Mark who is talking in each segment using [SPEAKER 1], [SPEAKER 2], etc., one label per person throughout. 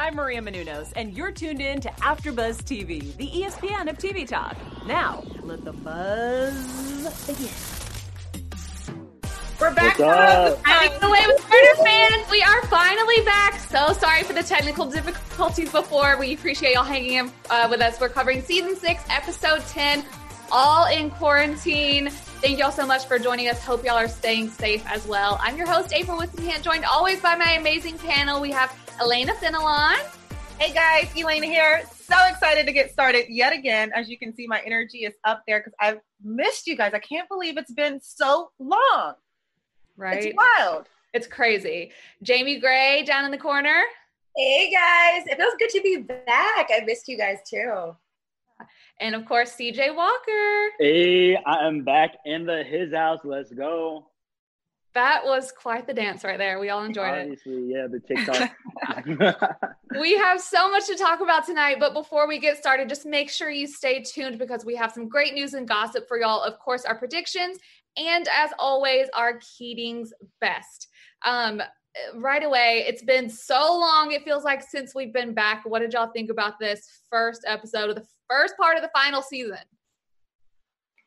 [SPEAKER 1] I'm Maria Menounos, and you're tuned in to AfterBuzz TV, the ESPN of TV talk. Now, let the buzz begin.
[SPEAKER 2] We're back.
[SPEAKER 3] What's up?
[SPEAKER 2] The way, with Carter fans, we are finally back. So sorry for the technical difficulties before. We appreciate y'all hanging in uh, with us. We're covering season six, episode 10, all in quarantine. Thank y'all so much for joining us. Hope y'all are staying safe as well. I'm your host, April Whisenhant, joined always by my amazing panel. We have Elayna Fenolen.
[SPEAKER 4] Hey guys, Elayna here. So excited to get started yet again. As you can see, my energy is up there because I've missed you guys. I can't believe it's been so long.
[SPEAKER 2] Right?
[SPEAKER 4] It's wild.
[SPEAKER 2] It's crazy. Jaimi Gray down in the corner.
[SPEAKER 5] Hey guys, it feels good to be back. I missed you guys too.
[SPEAKER 2] And of course, CJ Walker.
[SPEAKER 3] Hey, I am back in the his house. Let's go.
[SPEAKER 2] That was quite the dance right there. We all enjoyed it.
[SPEAKER 3] Obviously, yeah, the TikTok.
[SPEAKER 2] We have so much to talk about tonight, but before we get started, just make sure you stay tuned because we have some great news and gossip for y'all. Of course, our predictions, and as always, our Keating's best. Um, right away, it's been so long, it feels like since we've been back. What did y'all think about this first episode of the first part of the final season?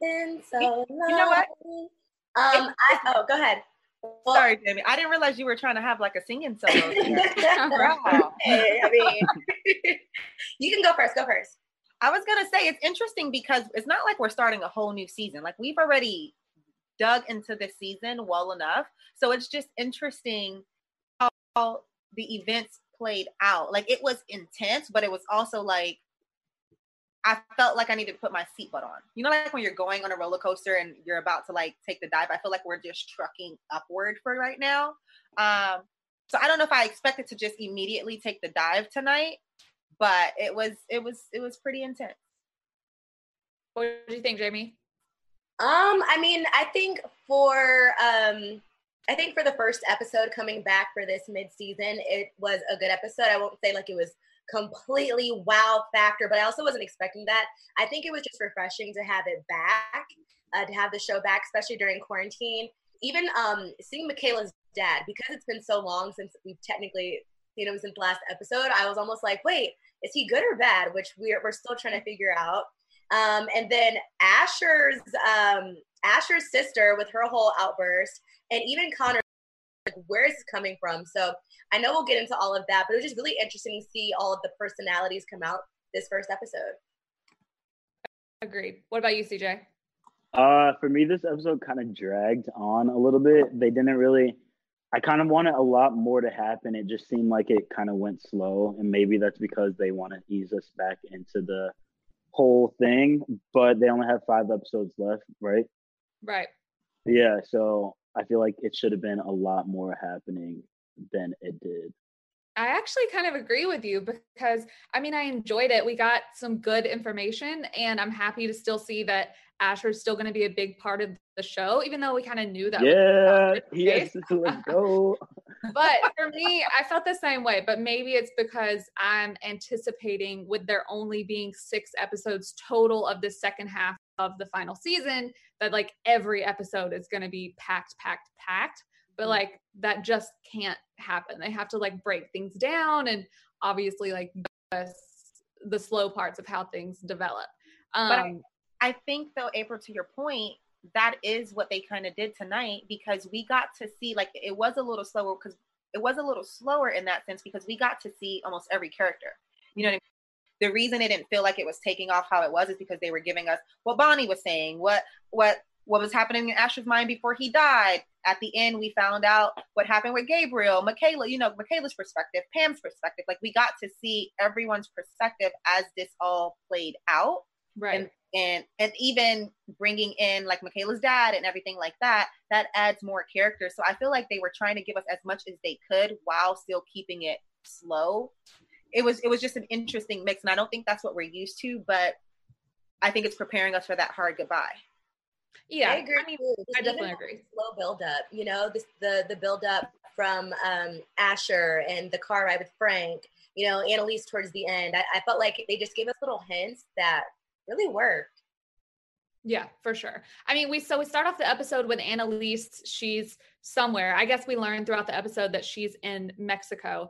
[SPEAKER 5] Been so long.
[SPEAKER 4] You know what?
[SPEAKER 5] Um, I oh, go ahead. Well,
[SPEAKER 4] Sorry, Jaimi. I didn't realize you were trying to have like a singing solo. here.
[SPEAKER 5] wow. Hey, I mean, you can go first. Go first.
[SPEAKER 4] I was gonna say it's interesting because it's not like we're starting a whole new season. Like we've already dug into this season well enough. So it's just interesting how the events played out. Like it was intense, but it was also like I felt like I needed to put my seatbelt on. You know, like when you're going on a roller coaster and you're about to like take the dive. I feel like we're just trucking upward for right now. Um, so I don't know if I expected to just immediately take the dive tonight, but it was it was it was pretty intense.
[SPEAKER 2] What do you think, Jaimi?
[SPEAKER 5] Um, I mean, I think for um, I think for the first episode coming back for this mid-season, it was a good episode. I won't say like it was completely wow factor, but I also wasn't expecting that. I think it was just refreshing to have it back, uh, to have the show back, especially during quarantine. Even um, seeing Michaela's dad, because it's been so long since we've technically seen him since last episode, I was almost like, wait, is he good or bad? Which we're, we're still trying to figure out. Um, and then Asher's um, Asher's sister with her whole outburst, and even Connor, like, where is this coming from? So I know we'll get into all of that, but it was just really interesting to see all of the personalities come out this first episode.
[SPEAKER 2] Agreed. What about you, CJ?
[SPEAKER 3] uh, for me, this episode kind of dragged on a little bit. They didn't really. I kind of wanted a lot more to happen. It just seemed like it kind of went slow, and maybe that's because they want to ease us back into the whole thing. But they only have five episodes left, right?
[SPEAKER 2] Right.
[SPEAKER 3] Yeah, so I feel like it should have been a lot more happening than it did.
[SPEAKER 2] I actually kind of agree with you because I mean, I enjoyed it. We got some good information, and I'm happy to still see that Asher's still going to be a big part of the show, even though we kind of knew that.
[SPEAKER 3] Yeah,
[SPEAKER 2] the
[SPEAKER 3] yes,
[SPEAKER 2] case.
[SPEAKER 3] let's go.
[SPEAKER 2] But for me, I felt the same way. But maybe it's because I'm anticipating, with there only being six episodes total of the second half of the final season, that like every episode is going to be packed, packed, packed. But like that just can't happen. They have to like break things down and obviously like the, the slow parts of how things develop. Um,
[SPEAKER 4] But I- I think though, April, to your point, that is what they kind of did tonight because we got to see like it was a little slower because it was a little slower in that sense because we got to see almost every character. You know what I mean? The reason it didn't feel like it was taking off how it was is because they were giving us what Bonnie was saying, what what what was happening in Asher's mind before he died. At the end, we found out what happened with Gabriel, Michaela, you know, Michaela's perspective, Pam's perspective. Like we got to see everyone's perspective as this all played out
[SPEAKER 2] right.
[SPEAKER 4] and and and even bringing in like Michaela's dad and everything like that, that adds more character. So I feel like they were trying to give us as much as they could while still keeping it slow. It was it was just an interesting mix, and I don't think that's what we're used to, but I think it's preparing us for that hard goodbye.
[SPEAKER 2] Yeah,
[SPEAKER 5] I agree.
[SPEAKER 2] I mean, I definitely agree.
[SPEAKER 5] Slow build up, you know, this, the the build up from um, Asher and the car ride with Frank, you know, Annalise towards the end. I, I felt like they just gave us little hints that really worked.
[SPEAKER 2] Yeah, for sure. I mean, we so we start off the episode with Annalise. She's somewhere. I guess we learned throughout the episode that she's in Mexico.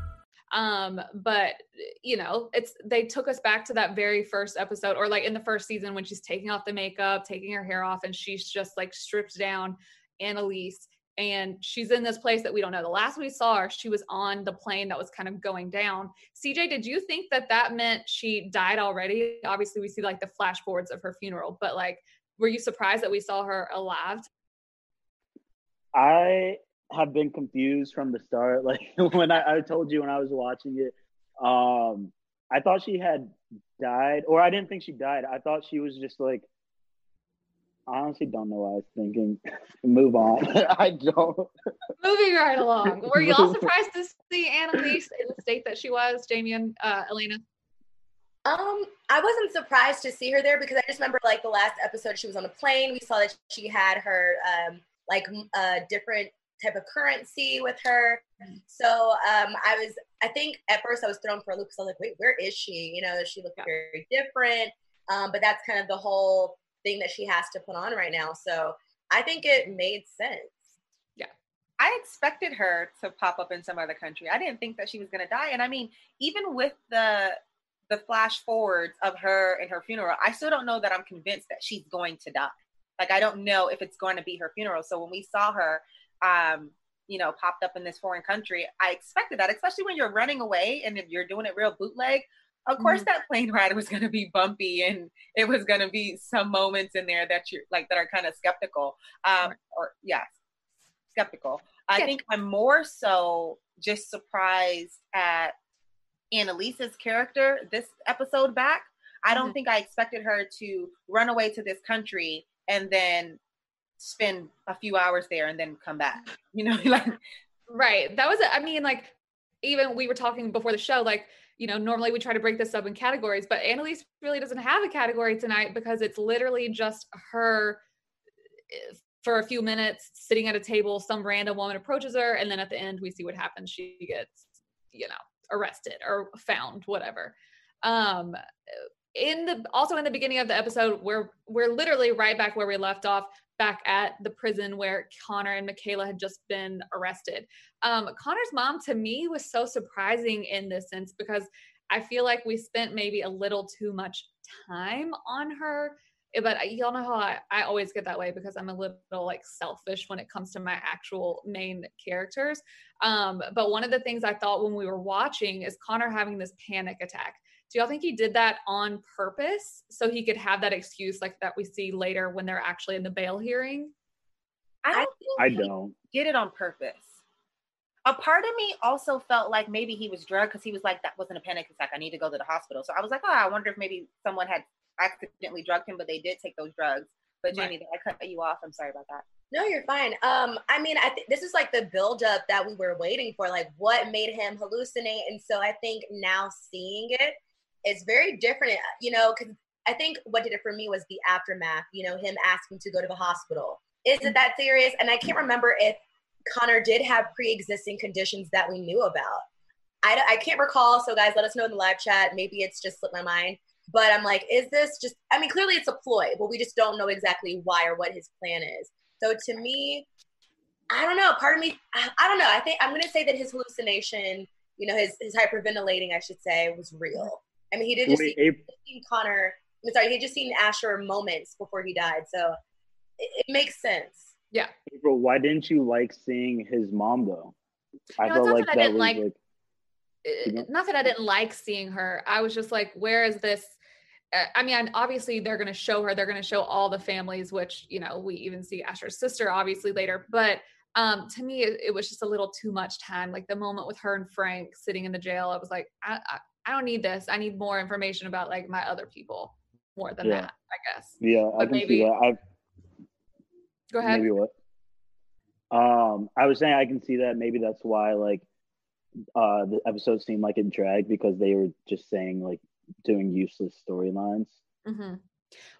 [SPEAKER 2] Um, but you know, it's they took us back to that very first episode, or like in the first season when she's taking off the makeup, taking her hair off, and she's just like stripped down, Annalise, and she's in this place that we don't know. The last we saw her, she was on the plane that was kind of going down. CJ, did you think that that meant she died already? Obviously, we see like the flash forwards of her funeral, but like, were you surprised that we saw her alive?
[SPEAKER 3] I have been confused from the start. Like when I, I told you when I was watching it, um, I thought she had died, or I didn't think she died. I thought she was just like. I honestly don't know what I was thinking. Move on. I don't.
[SPEAKER 2] Moving right along. Were you all surprised to see Annalise in the state that she was, Jaimi and uh, Elayna?
[SPEAKER 5] Um, I wasn't surprised to see her there because I just remember like the last episode she was on a plane. We saw that she had her um like a different type of currency with her. So um, I was, I think at first I was thrown for a loop because I was like, wait, where is she? You know, she looked very different. Um, but that's kind of the whole thing that she has to put on right now. So I think it made sense.
[SPEAKER 2] Yeah.
[SPEAKER 4] I expected her to pop up in some other country. I didn't think that she was going to die. And I mean, even with the the flash forwards of her and her funeral, I still don't know that I'm convinced that she's going to die. Like I don't know if it's going to be her funeral. So when we saw her um, you know, popped up in this foreign country, I expected that, especially when you're running away and if you're doing it real bootleg. Of course, mm-hmm. that plane ride was going to be bumpy, and it was going to be some moments in there that you're like that are kind of skeptical. Um, or yes, skeptical. I think I'm more so just surprised at Annalise's character this episode back. I don't mm-hmm. think I expected her to run away to this country and then spend a few hours there and then come back. You know, like
[SPEAKER 2] right. That was I mean, like even we were talking before the show, like, you know, normally we try to break this up in categories, but Annalise really doesn't have a category tonight because it's literally just her eh, for a few minutes sitting at a table, some random woman approaches her, and then at the end we see what happens. She gets, you know, arrested or found, whatever. Um in the also in the beginning of the episode we're we're literally right back where we left off back at the prison where Connor and Michaela had just been arrested. Um, Connor's mom to me was so surprising in this sense because I feel like we spent maybe a little too much time on her. But y'all know how I, I always get that way because I'm a little like selfish when it comes to my actual main characters. Um, but one of the things I thought when we were watching is Connor having this panic attack do y'all think he did that on purpose so he could have that excuse like that we see later when they're actually in the bail hearing?
[SPEAKER 4] I don't
[SPEAKER 3] I don't
[SPEAKER 4] get it on purpose. A part of me also felt like maybe he was drugged because he was like, that wasn't a panic attack. I need to go to the hospital. So I was like, oh, I wonder if maybe someone had accidentally drugged him, but they did take those drugs. But Jaimi, right. I cut you off. I'm sorry about that.
[SPEAKER 5] No, you're fine. Um, I mean, I think this is like the buildup that we were waiting for. Like, what made him hallucinate? And so I think now seeing it, it's very different, you know, because I think what did it for me was the aftermath, you know, him asking to go to the hospital. Is it that serious? And I can't remember if Connor did have pre existing conditions that we knew about. I, I can't recall. So, guys, let us know in the live chat. Maybe it's just slipped my mind. But I'm like, is this just, I mean, clearly it's a ploy, but we just don't know exactly why or what his plan is. So, to me, I don't know. Part of me, I, don't know. I think I'm going to say that his hallucination, you know, his, his hyperventilating, I should say, was real. I mean, he did just see, seen Connor. I'm sorry, he just seen Asher moments before he died, so it, it, makes sense.
[SPEAKER 2] Yeah.
[SPEAKER 3] April, why didn't you like seeing his mom though?
[SPEAKER 2] I no, felt like that, was like, like uh, not that I didn't like seeing her. I was just like, where is this? Uh, I mean, obviously they're going to show her. They're going to show all the families, which you know we even see Asher's sister obviously later. But um, to me, it, it was just a little too much time. Like the moment with her and Frank sitting in the jail, I was like, I, I, I don't need this. I need more information about like my other people more than
[SPEAKER 3] Yeah.
[SPEAKER 2] that. I guess.
[SPEAKER 3] Yeah, I
[SPEAKER 2] But
[SPEAKER 3] can see
[SPEAKER 2] maybe-
[SPEAKER 3] that. I've
[SPEAKER 2] Go ahead.
[SPEAKER 3] maybe what? Um, I was saying I can see that. Maybe that's why like uh the episode seemed like it dragged because they were just saying like doing useless storylines.
[SPEAKER 2] hmm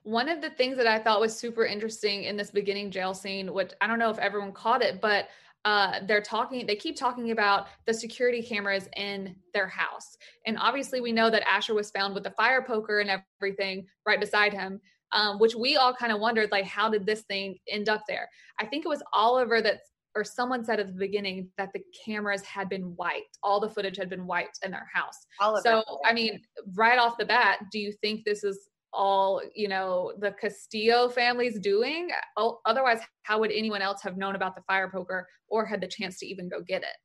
[SPEAKER 2] One of the things that I thought was super interesting in this beginning jail scene, which I don't know if everyone caught it, but uh, they're talking, they keep talking about the security cameras in their house. And obviously, we know that Asher was found with the fire poker and everything right beside him, um, which we all kind of wondered, like, how did this thing end up there? I think it was Oliver that, or someone said at the beginning that the cameras had been wiped, all the footage had been wiped in their house.
[SPEAKER 4] Of
[SPEAKER 2] So. I mean, right off the bat, do you think this is all, you know, the Castillo family's doing? Otherwise, how would anyone else have known about the fire poker or had the chance to even go get it?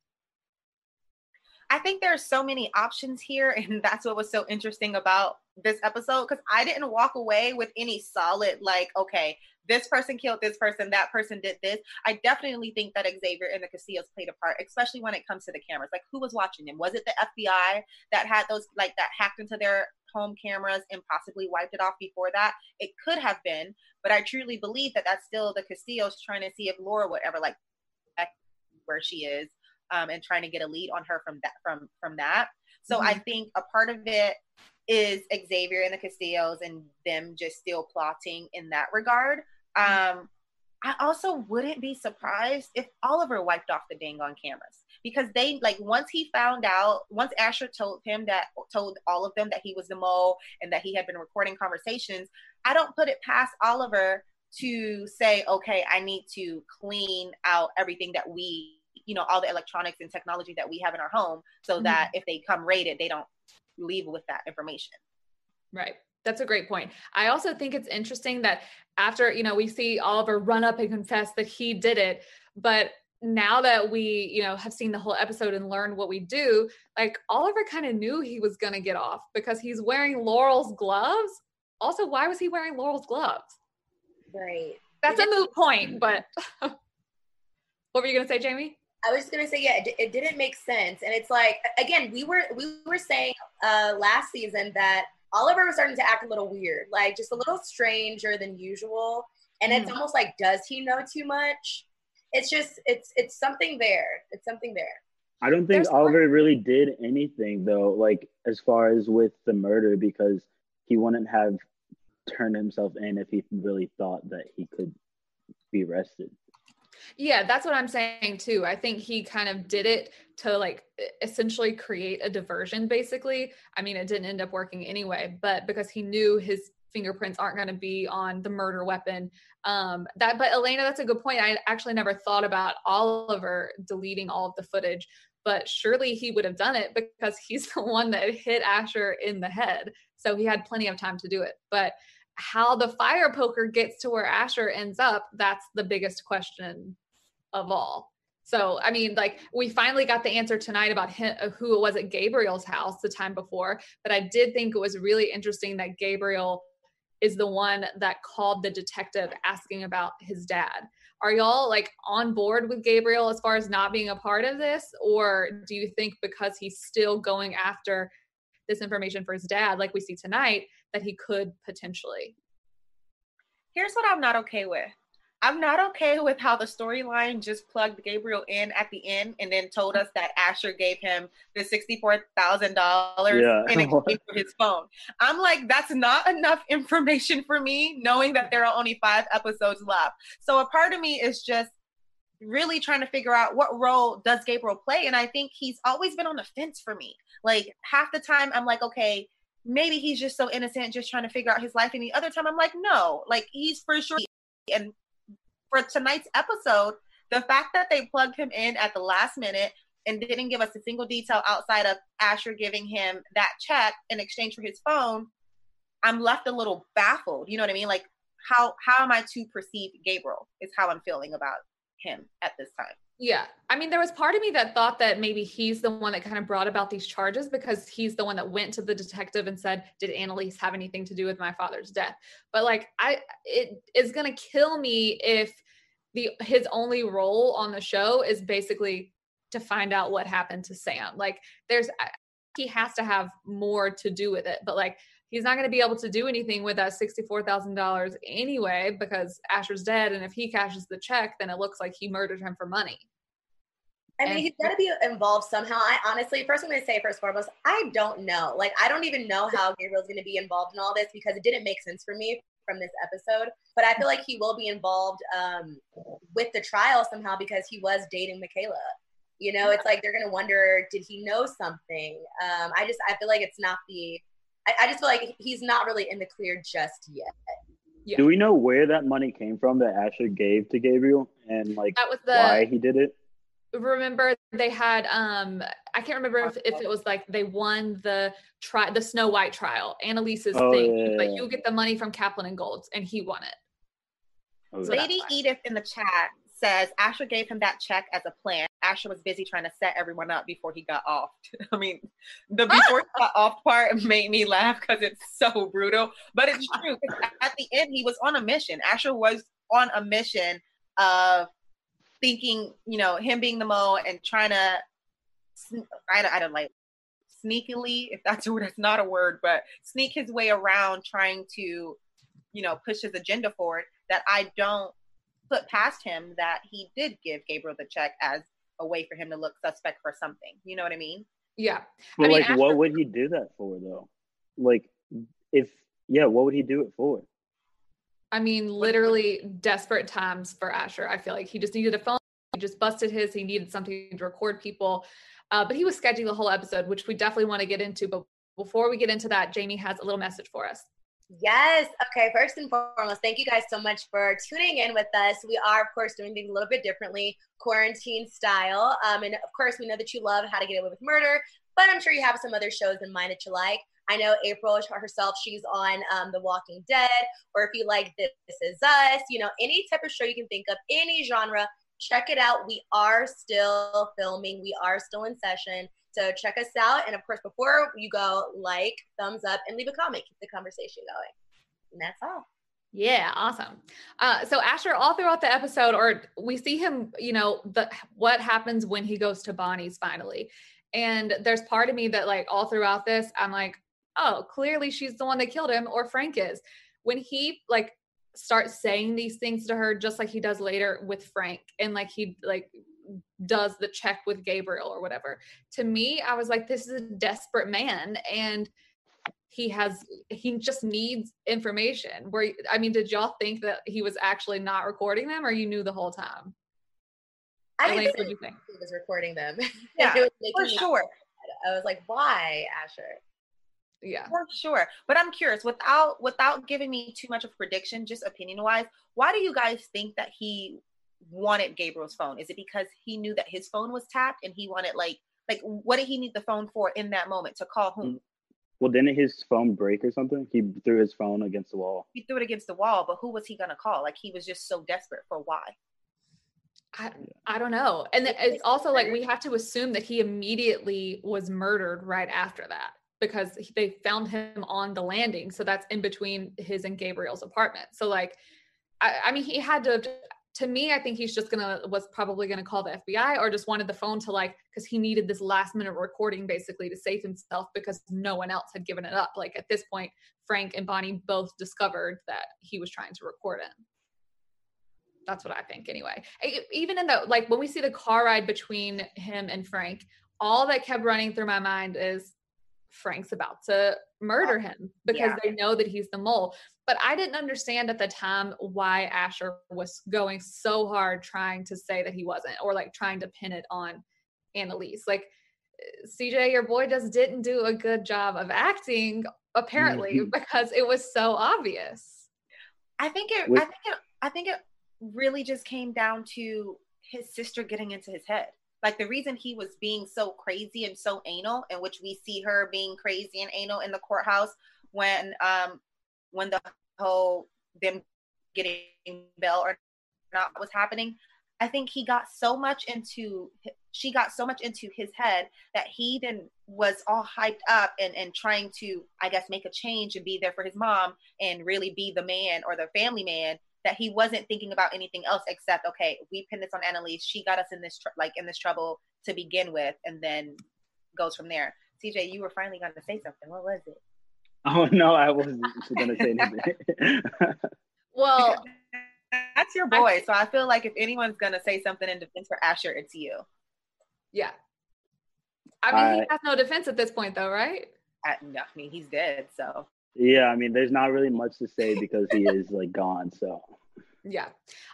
[SPEAKER 4] I think there's so many options here, and that's what was so interesting about this episode because I didn't walk away with any solid, like, okay, this person killed this person, that person did this. I definitely think that Xavier and the Castillos played a part, especially when it comes to the cameras. Like, who was watching them? Was it the FBI that had those, like, that hacked into their home cameras and possibly wiped it off before that? It could have been, but I truly believe that that's still the Castillos trying to see if Laura would ever, like, where she is um, and trying to get a lead on her from that from from that. So I think a part of it is Xavier and the Castillos and them just still plotting in that regard. Um, I also wouldn't be surprised if Oliver wiped off the dang on cameras because they like once he found out, once Asher told him that told all of them that he was the mole and that he had been recording conversations. I don't put it past Oliver to say, okay, I need to clean out everything that we, you know, all the electronics and technology that we have in our home so
[SPEAKER 2] Mhm.
[SPEAKER 4] that if they come raid it, they don't leave with that information.
[SPEAKER 2] Right. That's a great point. I also think it's interesting that after, you know, we see Oliver run up and confess that he did it, but now that we, you know, have seen the whole episode and learned what we do, like Oliver kind of knew he was going to get off because he's wearing Laurel's gloves. Also, why was he wearing Laurel's gloves?
[SPEAKER 5] Right.
[SPEAKER 2] That's a moot point, but what were you going to say, Jaimi?
[SPEAKER 5] I was just gonna say, yeah, it, it didn't make sense, and it's like again, we were we were saying uh, last season that Oliver was starting to act a little weird, like just a little stranger than usual, and it's
[SPEAKER 2] Mm.
[SPEAKER 5] almost like, does he know too much? It's just it's it's something there. It's something there.
[SPEAKER 3] I don't think
[SPEAKER 2] There's more-
[SPEAKER 3] Oliver really did anything though, like as far as with the murder, because he wouldn't have turned himself in if he really thought that he could be arrested.
[SPEAKER 2] Yeah, that's what I'm saying too. I think he kind of did it to like essentially create a diversion, basically. I mean, it didn't end up working anyway, but because he knew his fingerprints aren't going to be on the murder weapon. Um, that, but Elayna, that's a good point. I actually never thought about Oliver deleting all of the footage, but surely he would have done it because he's the one that hit Asher in the head. So he had plenty of time to do it. But how the fire poker gets to where Asher ends up, that's the biggest question of all. So, I mean, like we finally got the answer tonight about him, uh, who it was at Gabriel's house the time before, but I did think it was really interesting that Gabriel is the one that called the detective asking about his dad. Are y'all like on board with Gabriel as far as not being a part of this? Or do you think because he's still going after this information for his dad, like we see tonight, that he could potentially?
[SPEAKER 4] Here's what I'm not okay with. I'm not okay with how the storyline just plugged Gabriel in at the end and then told us that Asher gave him the sixty-four thousand dollars
[SPEAKER 3] Yeah.
[SPEAKER 4] in exchange for his phone. I'm like, that's not enough information for me, knowing that there are only five episodes left. So a part of me is just really trying to figure out what role does Gabriel play, and I think he's always been on the fence for me. Like half the time, I'm like, okay, maybe he's just so innocent, just trying to figure out his life. And the other time, I'm like, no, like he's for sure. And for tonight's episode, the fact that they plugged him in at the last minute and didn't give us a single detail outside of Asher giving him that check in exchange for his phone, I'm left a little baffled. You know what I mean? Like, how how am I to perceive Gabriel? Is how I'm feeling about him at this time.
[SPEAKER 2] Yeah. I mean, there was part of me that thought that maybe he's the one that kind of brought about these charges because he's the one that went to the detective and said, Did Annalise have anything to do with my father's death? But like, I, it is going to kill me if the, his only role on the show is basically to find out what happened to Sam. Like, there's, he has to have more to do with it. But like, he's not going to be able to do anything with that $64,000 anyway because Asher's dead. And if he cashes the check, then it looks like he murdered him for money.
[SPEAKER 5] I mean,
[SPEAKER 2] And-
[SPEAKER 5] he's got to be involved somehow. I honestly, first I'm going to say, first and foremost, I don't know. Like, I don't even know how Gabriel's going to be involved in all this because it didn't make sense for me from this episode. But I feel like he will be involved um, with the trial somehow because he was dating Michaela. You know, it's like they're going to wonder, did he know something? Um, I just, I feel like it's not the, I, I just feel like he's not really in the clear just yet.
[SPEAKER 2] Yeah.
[SPEAKER 3] Do we know where that money came from that Asher gave to Gabriel and like
[SPEAKER 2] That was
[SPEAKER 3] why he did it?
[SPEAKER 2] remember they had, um, I can't remember if, if it was like they won the try the Snow White trial, Annalise's
[SPEAKER 3] Oh,
[SPEAKER 2] thing.
[SPEAKER 3] yeah,
[SPEAKER 2] Like
[SPEAKER 3] yeah,
[SPEAKER 2] you get the money from Kaplan and Golds and he won it.
[SPEAKER 3] Oh,
[SPEAKER 2] So
[SPEAKER 4] Lady. Edith in the chat says Asher gave him that check as a plan. Asher was busy trying to set everyone up before he got off. I mean, the ah! before he got off part made me laugh because it's so brutal, but it's true. At the end, he was on a mission. Asher was on a mission of thinking, you know, him being the mo and trying to, I don't, I don't like sneakily, if that's a word, that's not a word, but sneak his way around trying to, you know, push his agenda forward. That I don't put past him that he did give Gabriel the check as a way for him to look suspect for something. You know what I mean?
[SPEAKER 2] Yeah.
[SPEAKER 3] But
[SPEAKER 2] I mean,
[SPEAKER 3] like,
[SPEAKER 2] Asher-
[SPEAKER 3] what would he do that for though? Like, if yeah, what would he do it for?
[SPEAKER 2] I mean, literally desperate times for Asher. I feel like he just needed a phone. He just busted his. He needed something to record people. Uh, but he was sketching the whole episode, which we definitely want to get into. But before we get into that, Jaimi has a little message for us.
[SPEAKER 5] Yes. Okay. First and foremost, thank you guys so much for tuning in with us. We are, of course, doing things a little bit differently, quarantine style. Um, and of course, we know that you love How to Get Away with Murder, but I'm sure you have some other shows in mind that you like. I know April herself, she's on um, The Walking Dead, or if you like This Is Us, you know, any type of show you can think of, any genre, check it out. We are still filming, we are still in session. So check us out. And of course, before you go, like, thumbs up, and leave a comment. Keep the conversation going. And that's all.
[SPEAKER 2] Yeah, awesome. Uh, so Asher, all throughout the episode, or we see him, you know, the what happens when he goes to Bonnie's finally. And there's part of me that, like, all throughout this, I'm like, oh, clearly she's the one that killed him, or Frank is. When he like starts saying these things to her, just like he does later with Frank, and like he like does the check with Gabriel or whatever. To me, I was like, this is a desperate man, and he has he just needs information where i mean did y'all think that he was actually not recording them or you knew the whole time
[SPEAKER 5] I
[SPEAKER 2] Elise,
[SPEAKER 5] didn't
[SPEAKER 2] what
[SPEAKER 5] think
[SPEAKER 2] you think
[SPEAKER 5] he was recording them.
[SPEAKER 4] Yeah,
[SPEAKER 5] was
[SPEAKER 4] For sure.
[SPEAKER 5] upset. I was like, why, Asher?
[SPEAKER 2] yeah
[SPEAKER 4] For sure. But I'm curious, without without giving me too much of a prediction, just opinion wise, why do you guys think that he wanted Gabriel's phone? Is it because he knew that his phone was tapped and he wanted like like what did he need the phone for in that moment to call whom?
[SPEAKER 3] Well, didn't his phone break or something? He threw his phone against the wall.
[SPEAKER 4] He threw it against the wall, but who was he gonna call? Like he was just so desperate for why?
[SPEAKER 2] I, I don't know and then it's also like we have to assume that he immediately was murdered right after that because they found him on the landing so that's in between his and gabriel's apartment so like i, I mean he had to have to me i think he's just gonna was probably gonna call the fbi or just wanted the phone to like because he needed this last minute recording basically to save himself because no one else had given it up like at this point frank and bonnie both discovered that he was trying to record it that's what I think anyway. Even in the like when we see the car ride between him and Frank, all that kept running through my mind is Frank's about to murder him because
[SPEAKER 4] Yeah.
[SPEAKER 2] they know that he's the mole. But I didn't understand at the time why Asher was going so hard trying to say that he wasn't or like trying to pin it on Annalise. Like CJ, your boy just didn't do a good job of acting, apparently,
[SPEAKER 3] Mhm.
[SPEAKER 2] because it was so obvious.
[SPEAKER 4] I think it
[SPEAKER 3] With-
[SPEAKER 4] I think it I think it really just came down to his sister getting into his head. Like the reason he was being so crazy and so anal, in which we see her being crazy and anal in the courthouse when um when the whole them getting bail or not was happening. I think he got so much into she got so much into his head that he then was all hyped up and and trying to I guess make a change and be there for his mom and really be the man or the family man that he wasn't thinking about anything else except okay we pinned this on Annalise she got us in this tr- like in this trouble to begin with and then goes from there. CJ, you were finally going to say something. What was it?
[SPEAKER 3] Oh no, I wasn't going to say anything.
[SPEAKER 2] Well,
[SPEAKER 4] That's your boy. So I feel like if anyone's gonna say something in defense for Asher, it's you.
[SPEAKER 2] yeah. I mean, he has no defense at this point, though, right?
[SPEAKER 4] I, no, I mean, he's dead. So
[SPEAKER 3] yeah, I mean, there's not really much to say because he is like gone. So
[SPEAKER 2] Yeah.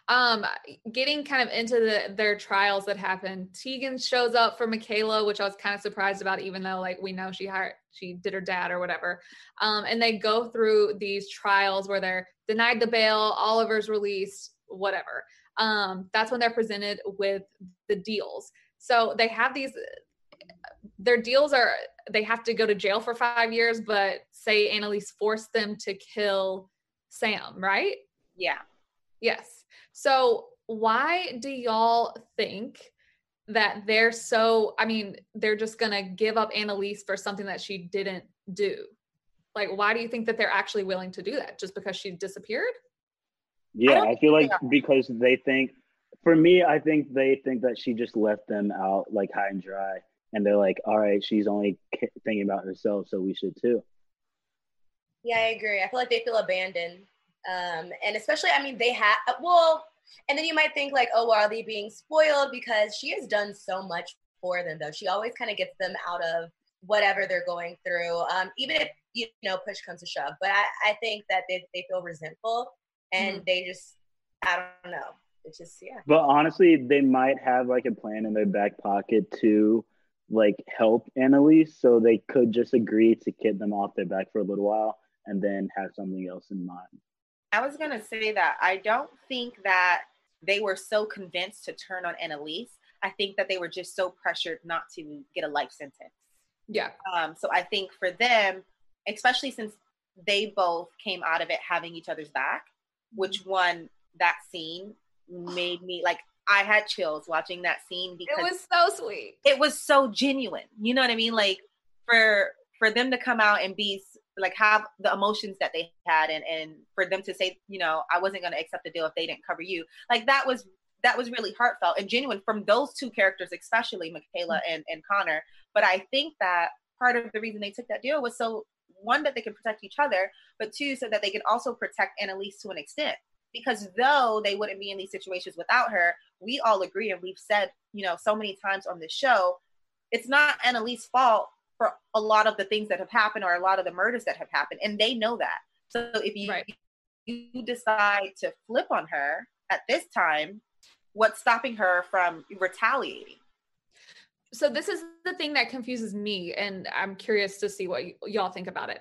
[SPEAKER 2] Um, getting kind of into the their trials that happen. Tegan shows up for Michaela, which I was kind of surprised about, even though like we know she hired she did her dad or whatever. Um, and they go through these trials where they're denied the bail, Oliver's released, whatever. Um, that's when they're presented with the deals. So they have these their deals are they have to go to jail for five years, but say Annalise forced them to kill Sam, right?
[SPEAKER 4] yeah,
[SPEAKER 2] Yes. So why do y'all think that they're so I mean, they're just gonna give up Annalise for something that she didn't do? Like, why do you think that they're actually willing to do that? Just because she disappeared?
[SPEAKER 3] yeah,
[SPEAKER 4] don't
[SPEAKER 3] I, feel like
[SPEAKER 4] think
[SPEAKER 3] because they think, for me, I think they think that she just left them out like high and dry, and they're like, all right, she's only thinking about herself, so we should too.
[SPEAKER 5] Yeah, I agree. I feel like they feel abandoned. Um, and especially, I mean, they have, well, and then you might think, like, oh, well, are they being spoiled? Because she has done so much for them, though. She always kind of gets them out of whatever they're going through, um, even if, you know, push comes to shove. But I, I think that they, they feel resentful and they just, I don't know. It's just, yeah.
[SPEAKER 3] But honestly, they might have like a plan in their back pocket to like help Annalise, so they could just agree to get them off their back for a little while and then have something else in mind.
[SPEAKER 4] I was gonna say that I don't think that they were so convinced to turn on Annalise. I think that they were just so pressured not to get a life sentence.
[SPEAKER 2] Yeah.
[SPEAKER 4] Um, so I think for them, especially since they both came out of it having each other's back, which one that scene made me like I had chills watching that scene because
[SPEAKER 2] It was so sweet.
[SPEAKER 4] it was so genuine. You know what I mean? Like for for them to come out and be like have the emotions that they had and and for them to say, you know, I wasn't going to accept the deal if they didn't cover you. Like that was that was really heartfelt and genuine from those two characters, especially Michaela mm. and and Connor. But I think that part of the reason they took that deal was so one that they could protect each other, but two so that they could also protect Annalise to an extent. Because though they wouldn't be in these situations without her, we all agree and we've said, you know, so many times on this show, it's not Annalise's fault for a lot of the things that have happened or a lot of the murders that have happened. And they know that. So if you,
[SPEAKER 2] Right.
[SPEAKER 4] you decide to flip on her at this time, what's stopping her from retaliating?
[SPEAKER 2] so this is the thing that confuses me and i'm curious to see what y- y'all think about it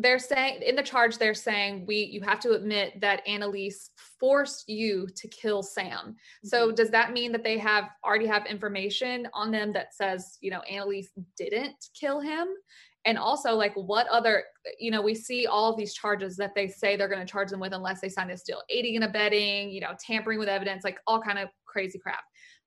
[SPEAKER 2] they're saying in the charge they're saying we you have to admit that annalise forced you to kill sam. So does that mean that they have already have information on them that says you know annalise didn't kill him? And also like what other you know we see all these charges that they say they're going to charge them with unless they sign this deal aiding and abetting you know tampering with evidence like all kind of crazy crap.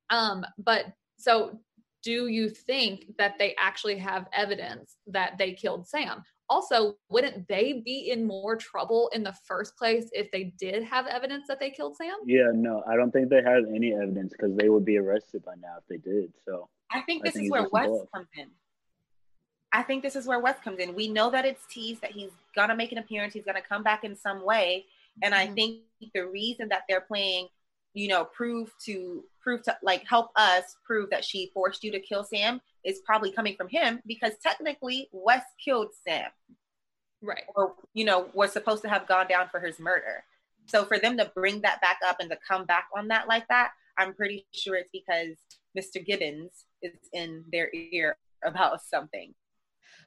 [SPEAKER 2] Um but so do you think that they actually have evidence that they killed Sam? Also, wouldn't they be in more trouble in the first place if they did have evidence that they killed Sam?
[SPEAKER 3] Yeah, no, I don't think they have any evidence because they would be arrested by now if they did. So
[SPEAKER 4] I think
[SPEAKER 3] I
[SPEAKER 4] this
[SPEAKER 3] think
[SPEAKER 4] is where
[SPEAKER 3] just
[SPEAKER 4] Wes
[SPEAKER 3] involved.
[SPEAKER 4] comes in. I think this is where Wes comes in. We know that it's teased that he's gonna make an appearance, he's gonna come back in some way. And I
[SPEAKER 2] Mhm.
[SPEAKER 4] think the reason that they're playing, you know, prove to prove to like help us prove that she forced you to kill Sam is probably coming from him because technically Wes killed Sam
[SPEAKER 2] Right.
[SPEAKER 4] or you know was supposed to have gone down for his murder. So for them to bring that back up and to come back on that like that, I'm pretty sure it's because Mr. Gibbins is in their ear about something.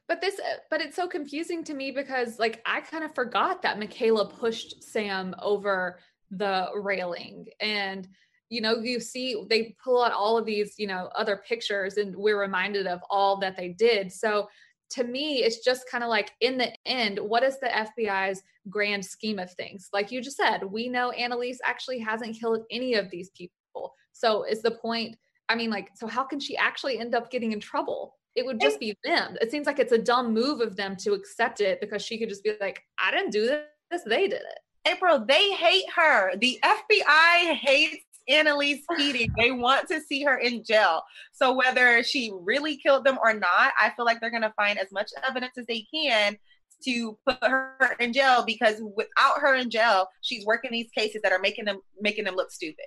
[SPEAKER 2] But this, but it's so confusing to me because, like, I kind of forgot that Michaela pushed Sam over the railing, and you know, you see they pull out all of these, you know, other pictures, and we're reminded of all that they did. So, to me, it's just kind of like, in the end, what is the FBI's grand scheme of things? Like you just said, we know Annalise actually hasn't killed any of these people. So is the point? I mean, like, so how can she actually end up getting in trouble? It would just be them. It seems like it's a dumb move of them to accept it because she could just be like, I didn't do this, they did it.
[SPEAKER 4] April, they hate her. The FBI hates Annalise Keating. they want to see her in jail. So whether she really killed them or not, I feel like they're going to find as much evidence as they can to put her in jail because without her in jail, she's working these cases that are making them making them look stupid.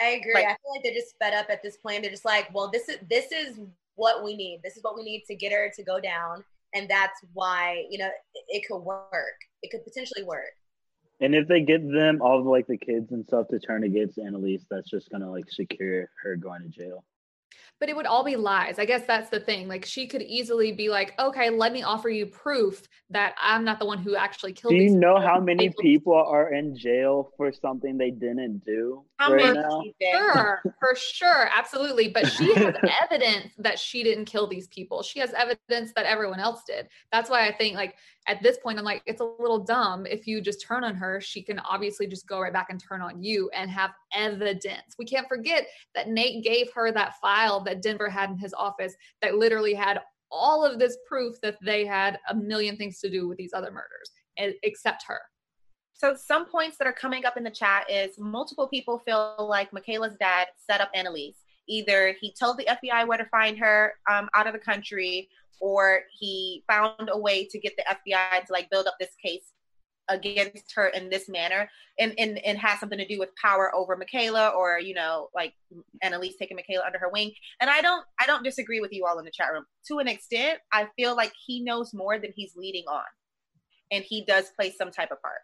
[SPEAKER 5] I agree. Like, I feel like they're just fed up at this point. They're just like, well, this is this is what we need. This is what we need to get her to go down, and that's why you know it, it could work. It could potentially work.
[SPEAKER 3] And if they get them, all like the kids and stuff, to turn against Annalise, that's just gonna like secure her going to jail
[SPEAKER 2] but it would all be lies. I guess that's the thing. Like she could easily be like, okay, let me offer you proof that I'm not the one who actually killed.
[SPEAKER 3] Do you know how many people are in jail for something they didn't do?
[SPEAKER 2] How right? Now? Sure, for sure, absolutely. But she has evidence that she didn't kill these people. She has evidence that everyone else did. That's why I think like at this point, I'm like, it's a little dumb if you just turn on her. She can obviously just go right back and turn on you and have evidence. We can't forget that Nate gave her that file that Denver had in his office that literally had all of this proof that they had a million things to do with these other murders, except her.
[SPEAKER 4] So, some points that are coming up in the chat is multiple people feel like Michaela's dad set up Annalise. Either he told the FBI where to find her um, out of the country, or he found a way to get the FBI to like build up this case against her in this manner and, and and has something to do with power over Michaela or you know like Annalise taking Michaela under her wing. And I don't I don't disagree with you all in the chat room. To an extent I feel like he knows more than he's leading on. And he does play some type of part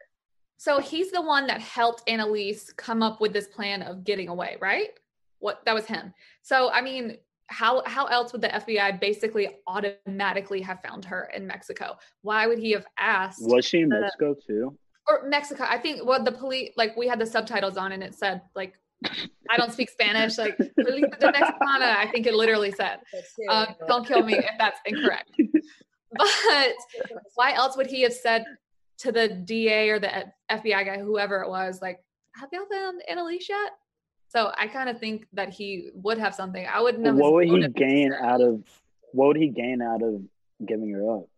[SPEAKER 2] so he's the one that helped Annalise come up with this plan of getting away right what that was him so I mean how how else would the FBI basically automatically have found her in Mexico? Why would he have asked?
[SPEAKER 3] Was she in Mexico too?
[SPEAKER 2] Or Mexico? I think. Well, the police like we had the subtitles on, and it said like, I don't speak Spanish. Like, Felipe de Mexicana. I think it literally said. Uh, don't kill me if that's incorrect. But why else would he have said to the DA or the FBI guy, whoever it was, like, have y'all found Annalise yet? So I kind of think that he would have something. I wouldn't know.
[SPEAKER 3] What would he gain out of? What would he gain out of giving her up?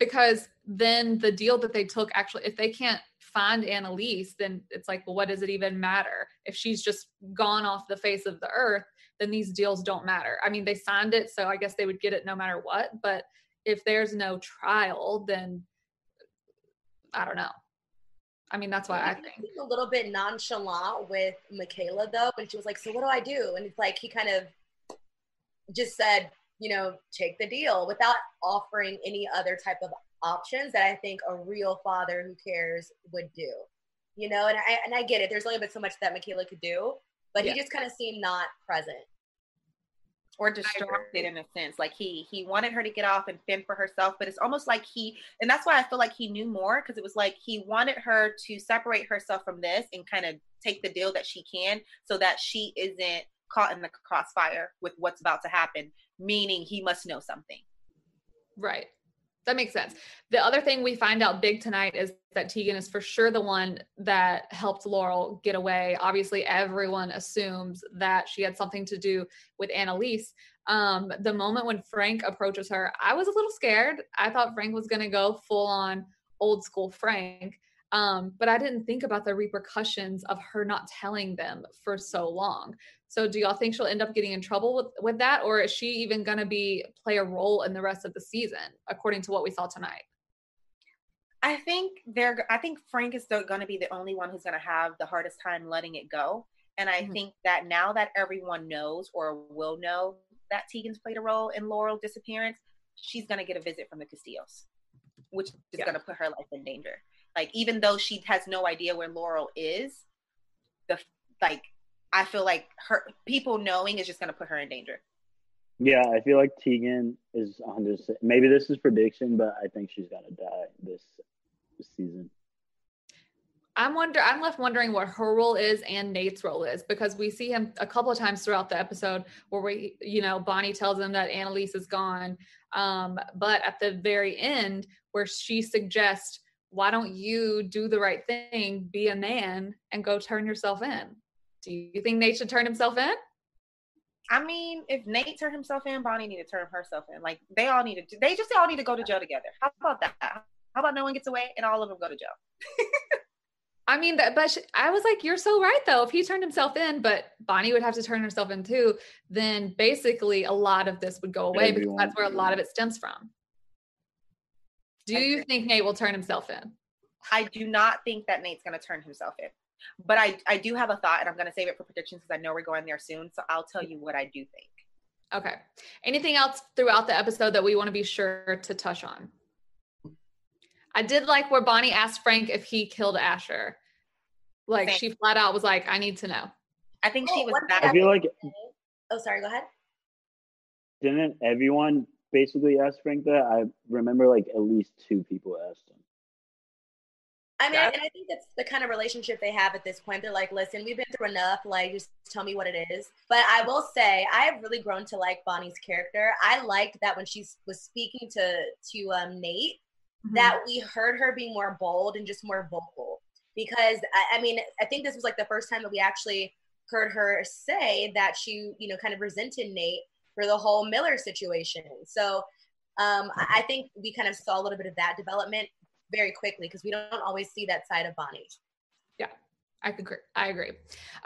[SPEAKER 2] Because then the deal that they took actually, if they can't find Annalise, then it's like, well, what does it even matter? If she's just gone off the face of the earth, then these deals don't matter. I mean, they signed it, so I guess they would get it no matter what. But if there's no trial, then I don't know. I mean, that's why I, I think
[SPEAKER 5] a little bit nonchalant with Michaela though, when she was like, "So what do I do?" And it's like he kind of just said, you know, take the deal without offering any other type of options that I think a real father who cares would do. You know, and I and I get it. There's only been so much that Michaela could do, but yeah. he just kind of seemed not present
[SPEAKER 4] or distracted in a sense like he he wanted her to get off and fend for herself but it's almost like he and that's why i feel like he knew more because it was like he wanted her to separate herself from this and kind of take the deal that she can so that she isn't caught in the crossfire with what's about to happen meaning he must know something.
[SPEAKER 2] Right that makes sense. The other thing we find out big tonight is that Tegan is for sure the one that helped Laurel get away. Obviously, everyone assumes that she had something to do with Annalise. Um, the moment when Frank approaches her, I was a little scared. I thought Frank was going to go full on old school Frank. Um, but I didn't think about the repercussions of her not telling them for so long. So do y'all think she'll end up getting in trouble with, with that? Or is she even gonna be play a role in the rest of the season, according to what we saw tonight?
[SPEAKER 4] I think they're I think Frank is gonna be the only one who's gonna have the hardest time letting it go. And I mm-hmm. think that now that everyone knows or will know that Tegan's played a role in Laurel disappearance, she's gonna get a visit from the Castillos, which is yeah. gonna put her life in danger. Like even though she has no idea where Laurel is, the like I feel like her people knowing is just going to put her in danger.
[SPEAKER 3] Yeah, I feel like Tegan is 100. Maybe this is prediction, but I think she's going to die this, this season.
[SPEAKER 2] I'm wonder I'm left wondering what her role is and Nate's role is because we see him a couple of times throughout the episode where we, you know, Bonnie tells him that Annalise is gone. Um, but at the very end, where she suggests, why don't you do the right thing, be a man and go turn yourself in? Do you think Nate should turn himself in?
[SPEAKER 4] I mean, if Nate turned himself in, Bonnie need to turn herself in. Like they all need to. They just all need to go to jail together. How about that? How about no one gets away and all of them go to jail?
[SPEAKER 2] I mean, that, but sh- I was like, you're so right though. If he turned himself in, but Bonnie would have to turn herself in too, then basically a lot of this would go away
[SPEAKER 3] Everyone.
[SPEAKER 2] because that's where a lot of it stems from. Do you think Nate will turn himself in?
[SPEAKER 4] I do not think that Nate's going to turn himself in. But I, I do have a thought, and I'm going to save it for predictions because I know we're going there soon. So I'll tell you what I do think.
[SPEAKER 2] Okay. Anything else throughout the episode that we want to be sure to touch on? I did like where Bonnie asked Frank if he killed Asher. Like
[SPEAKER 4] Same.
[SPEAKER 2] she flat out was like, I need to know.
[SPEAKER 4] I think oh, she
[SPEAKER 5] Oh,
[SPEAKER 4] was
[SPEAKER 5] one.
[SPEAKER 3] I feel like
[SPEAKER 5] Oh, sorry. Go ahead.
[SPEAKER 3] didn't everyone basically asked Frank that? I remember like at least two people asked him.
[SPEAKER 5] I mean,
[SPEAKER 4] Yeah.
[SPEAKER 5] and I think that's the kind of relationship they have at this point. They're like, listen, we've been through enough. Like, just tell me what it is. But I will say, I have really grown to like Bonnie's character. I liked that when she was speaking to to um, Nate,
[SPEAKER 2] Mm-hmm.
[SPEAKER 5] that we heard her be more bold and just more vocal. Because I, I mean, I think this was like the first time that we actually heard her say that she, you know, kind of resented Nate for the whole Miller situation. So um, I I think we kind of saw a little bit of that development very quickly because we don't always see that side of Bonnie.
[SPEAKER 2] Yeah, I could agree. I agree.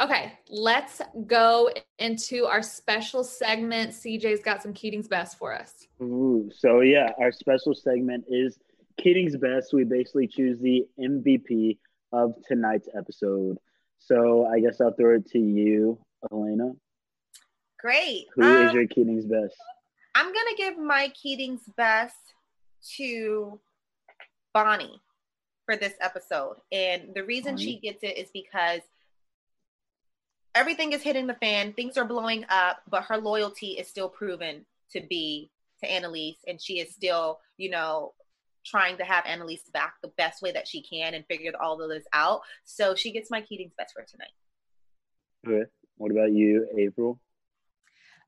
[SPEAKER 2] Okay, let's go into our special segment. CJ's got some Keating's best for us.
[SPEAKER 3] Ooh, so yeah, our special segment is Keating's best. We basically choose the MVP of tonight's episode. So I guess I'll throw it to you, Elayna.
[SPEAKER 4] Great.
[SPEAKER 3] Who is
[SPEAKER 4] Um,
[SPEAKER 3] your Keating's best?
[SPEAKER 4] I'm going to give my Keating's best to Bonnie for this episode. And the reason she gets it is because everything is hitting the fan, things are blowing up, but her loyalty is still proven to be to Annalise. And she is still, you know, trying to have Annalise back the best way that she can and figured all of this out. So she gets my Keating's best for tonight.
[SPEAKER 3] Okay. What about you, April?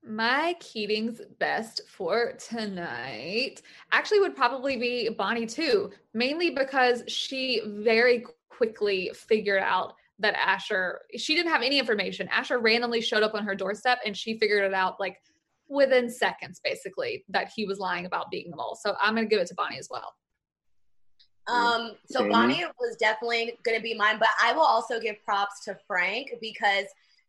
[SPEAKER 2] My Keating's best for tonight actually would probably be Bonnie too, mainly because she very quickly figured out that Asher, she didn't have any information. Asher randomly showed up on her doorstep and she figured it out like within seconds, basically, that he was lying about being the mole. So I'm going to give it to Bonnie as well.
[SPEAKER 5] Um, so Bonnie was definitely going to be mine, but I will also give props to Frank because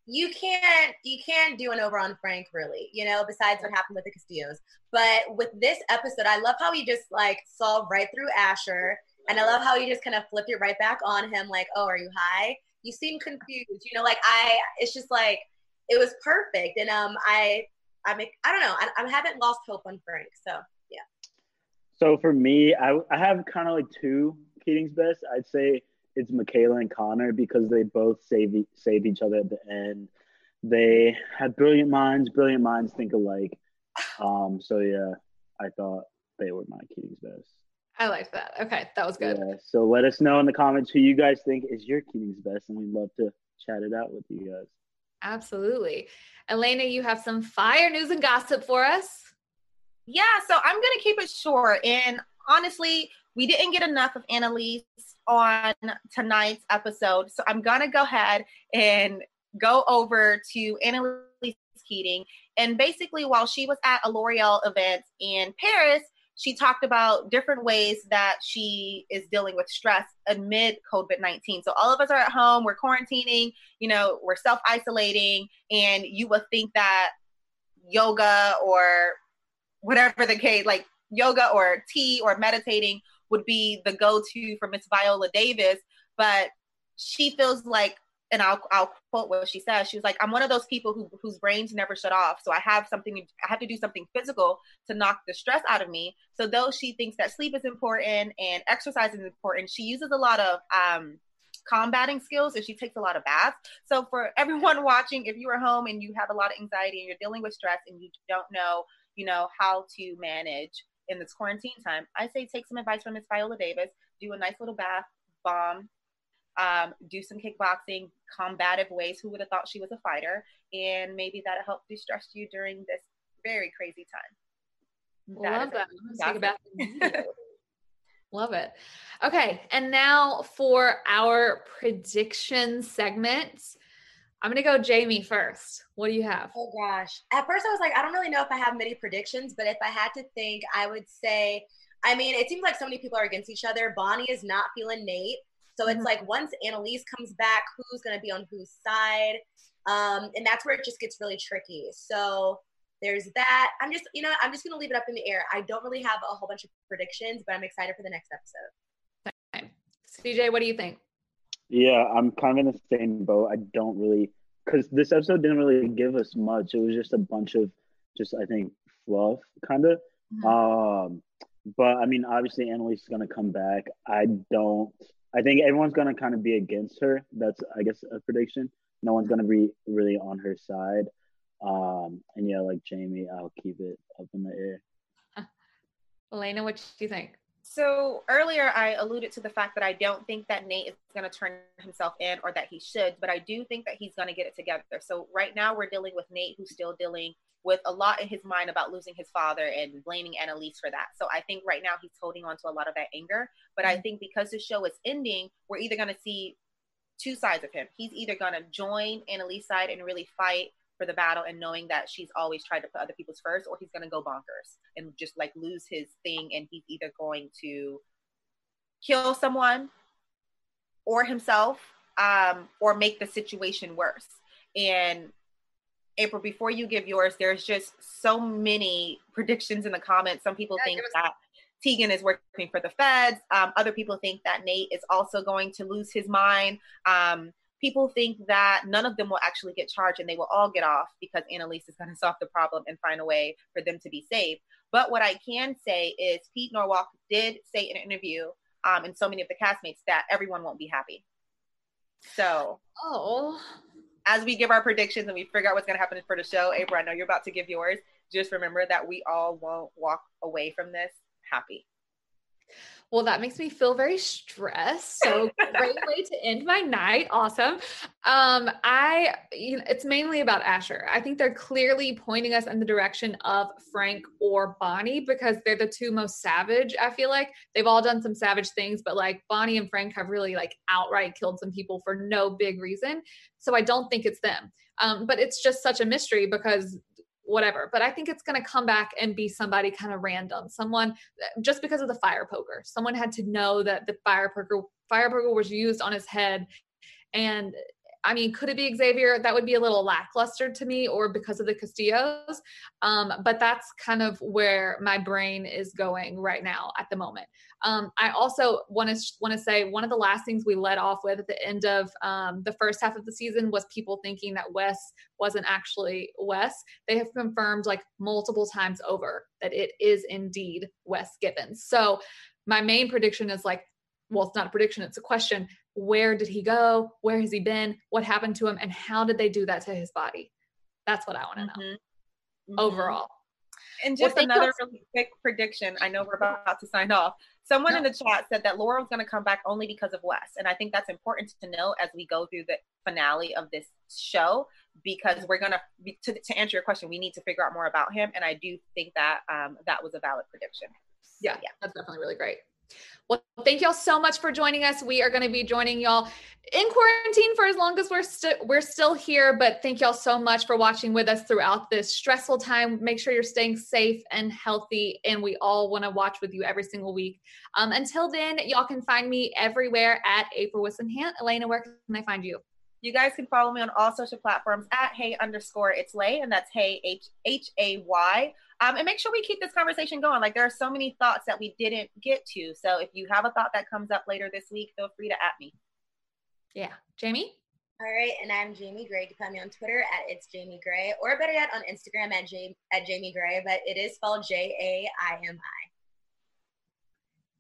[SPEAKER 5] you can't you can't do an over on Frank really, you know, besides what happened with the Castillos. But with this episode, I love how he just like saw right through Asher, and I love how he just kind of flipped it right back on him, like, "Oh, are you high? You seem confused." You know, like I, it's just like it was perfect, and um, I, I make, I don't know, I, I haven't lost hope on Frank, so yeah.
[SPEAKER 3] So for me, I, I have kind of like two Keating's best. I'd say it's Michaela and Connor because they both save save each other at the end. They have brilliant minds. Brilliant minds think alike. Um. So yeah, I thought they were my Keating's best.
[SPEAKER 2] I liked that. Okay, that was good.
[SPEAKER 3] Yeah. So let us know in the comments who you guys think is your Keating's best, and we'd love to chat it out with you guys.
[SPEAKER 2] Absolutely. Elayna, you have some fire news and gossip for us.
[SPEAKER 4] Yeah, so I'm gonna keep it short. And honestly, we didn't get enough of Annalise on tonight's episode. So I'm gonna go ahead and go over to Annalise Keating. And basically, while she was at a L'Oreal event in Paris, she talked about different ways that she is dealing with stress amid COVID 19. So, all of us are at home, we're quarantining, you know, we're self isolating, and you would think that yoga or whatever the case, like yoga or tea or meditating would be the go-to for Miss Viola Davis. But she feels like, and I'll, I'll quote what she says. She was like, I'm one of those people who, whose brains never shut off. So I have something, I have to do something physical to knock the stress out of me. So though she thinks that sleep is important and exercise is important, she uses a lot of, um, combating skills and she takes a lot of baths. So for everyone watching, if you are home and you have a lot of anxiety and you're dealing with stress and you don't know, you know, how to manage in this quarantine time, I say take some advice from Miss Viola Davis, do a nice little bath bomb, um, do some kickboxing, combative ways. Who would have thought she was a fighter? And maybe that'll help distress you during this very crazy time. That
[SPEAKER 2] Love that. take a bath Love it. Okay, and now for our prediction segment. I'm gonna go Jaimi first. What do you have?
[SPEAKER 5] Oh gosh. At first I was like, I don't really know if I have many predictions, but if I had to think, I would say, I mean, it seems like so many people are against each other. Bonnie is not feeling Nate. So it's
[SPEAKER 2] Mhm.
[SPEAKER 5] like once Annalise comes back, who's gonna be on whose side? Um, and that's where it just gets really tricky. So there's that. I'm just, you know, I'm just gonna leave it up in the air. I don't really have a whole bunch of predictions, but I'm excited for the next episode. Okay.
[SPEAKER 2] CJ, what do you think?
[SPEAKER 3] Yeah, I'm kind of in the same boat. I don't really because this episode didn't really give us much. It was just a bunch of just I think fluff kind of. Um, but I mean, obviously Annalise is gonna come back. I don't. I think everyone's gonna kind of be against her. That's I guess a prediction. No one's gonna be really on her side. Um, and yeah, like Jaimi, I'll keep it up in the air.
[SPEAKER 2] Elayna, what do you think?
[SPEAKER 4] So earlier, I alluded to the fact that I don't think that Nate is going to turn himself in or that he should, but I do think that he's going to get it together. So right now, we're dealing with Nate, who's still dealing with a lot in his mind about losing his father and blaming Annalise for that. So I think right now he's holding on to a lot of that anger. But I mm-hmm. think because the show is ending, we're either going to see two sides of him. He's either going to join Annalise's side and really fight for the battle and knowing that she's always tried to put other people's first, or he's going to go bonkers and just like lose his thing. And he's either going to kill someone or himself um, or make the situation worse. And April, before you give yours, there's just so many predictions in the comments. Some people
[SPEAKER 2] Yeah,
[SPEAKER 4] think
[SPEAKER 2] us-
[SPEAKER 4] that Tegan is working for the feds. Um, other people think that Nate is also going to lose his mind. Um, people think that none of them will actually get charged and they will all get off because Annalise is going to solve the problem and find a way for them to be saved. But what I can say is Pete Nowalk did say in an interview, um, and so many of the castmates, that everyone won't be happy. So
[SPEAKER 2] Oh,
[SPEAKER 4] as we give our predictions and we figure out what's going to happen for the show, April, I know you're about to give yours. Just remember that we all won't walk away from this happy.
[SPEAKER 2] Well, that makes me feel very stressed. So great way to end my night. Awesome. Um, I, you know, it's mainly about Asher. I think they're clearly pointing us in the direction of Frank or Bonnie because they're the two most savage. I feel like they've all done some savage things, but like Bonnie and Frank have really like outright killed some people for no big reason. So I don't think it's them. Um, but it's just such a mystery because whatever. But I think it's going to come back and be somebody kind of random, someone just because of the fire poker. Someone had to know that the fire poker fire poker was used on his head, and I mean, could it be Xavier? That would be a little lackluster to me, or because of the Castillos. Um, but that's kind of where my brain is going right now at the moment. Um, I also want to want to say one of the last things we led off with at the end of um, the first half of the season was people thinking that Wes wasn't actually Wes. They have confirmed like multiple times over that it is indeed Wes Gibbins. So my main prediction is like, well, it's not a prediction; it's a question. Where did he go? Where has he been? What happened to him? And how did they do that to his body? That's what I want to know
[SPEAKER 4] Mhm. Mhm.
[SPEAKER 2] overall.
[SPEAKER 4] And just
[SPEAKER 2] you
[SPEAKER 4] another
[SPEAKER 2] all-
[SPEAKER 4] really quick prediction. I know we're about to sign off. Someone in the chat said that Laurel's going to come back only because of Wes. And I think that's important to know as we go through the finale of this show because we're going to, to, to answer your question, we need to figure out more about him. And I do think that um, that was a valid prediction.
[SPEAKER 2] Yeah,
[SPEAKER 4] Yeah.
[SPEAKER 2] that's definitely really great. Well, thank y'all so much for joining us. We are going to be joining y'all in quarantine for as long as we're still we're still here. But thank y'all so much for watching with us throughout this stressful time. Make sure you're staying safe and healthy, and we all want to watch with you every single week. Um, until then, y'all can find me everywhere at April Whisenhant. Elayna, where can I find you?
[SPEAKER 4] You guys can follow me on all social platforms at hey underscore it's lay, and that's hey h h a y. Um, and make sure we keep this conversation going. Like there are so many thoughts that we didn't get to. So if you have a thought that comes up later this week, feel free to at me.
[SPEAKER 2] Yeah, Jaimi.
[SPEAKER 5] All right, and I'm Jaimi Gray. You can find me on Twitter at it's Jaimi Gray, or better yet, on Instagram at J- at Jaimi Gray, but it is spelled J A I M I.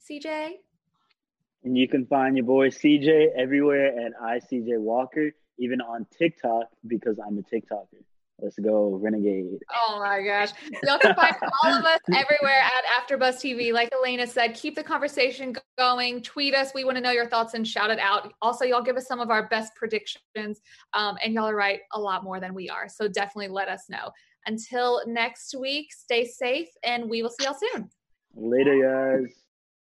[SPEAKER 2] CJ.
[SPEAKER 3] And you can find your boy CJ everywhere at ICJ Walker, even on TikTok because I'm a TikToker. Let's go, Renegade.
[SPEAKER 2] Oh my gosh. Y'all can find all of us everywhere at AfterBuzz TV. Like Elayna said, keep the conversation going. Tweet us. We want to know your thoughts and shout it out. Also, y'all give us some of our best predictions. Um, and y'all are right a lot more than we are. So definitely let us know. Until next week, stay safe and we will see y'all soon.
[SPEAKER 3] Later, guys.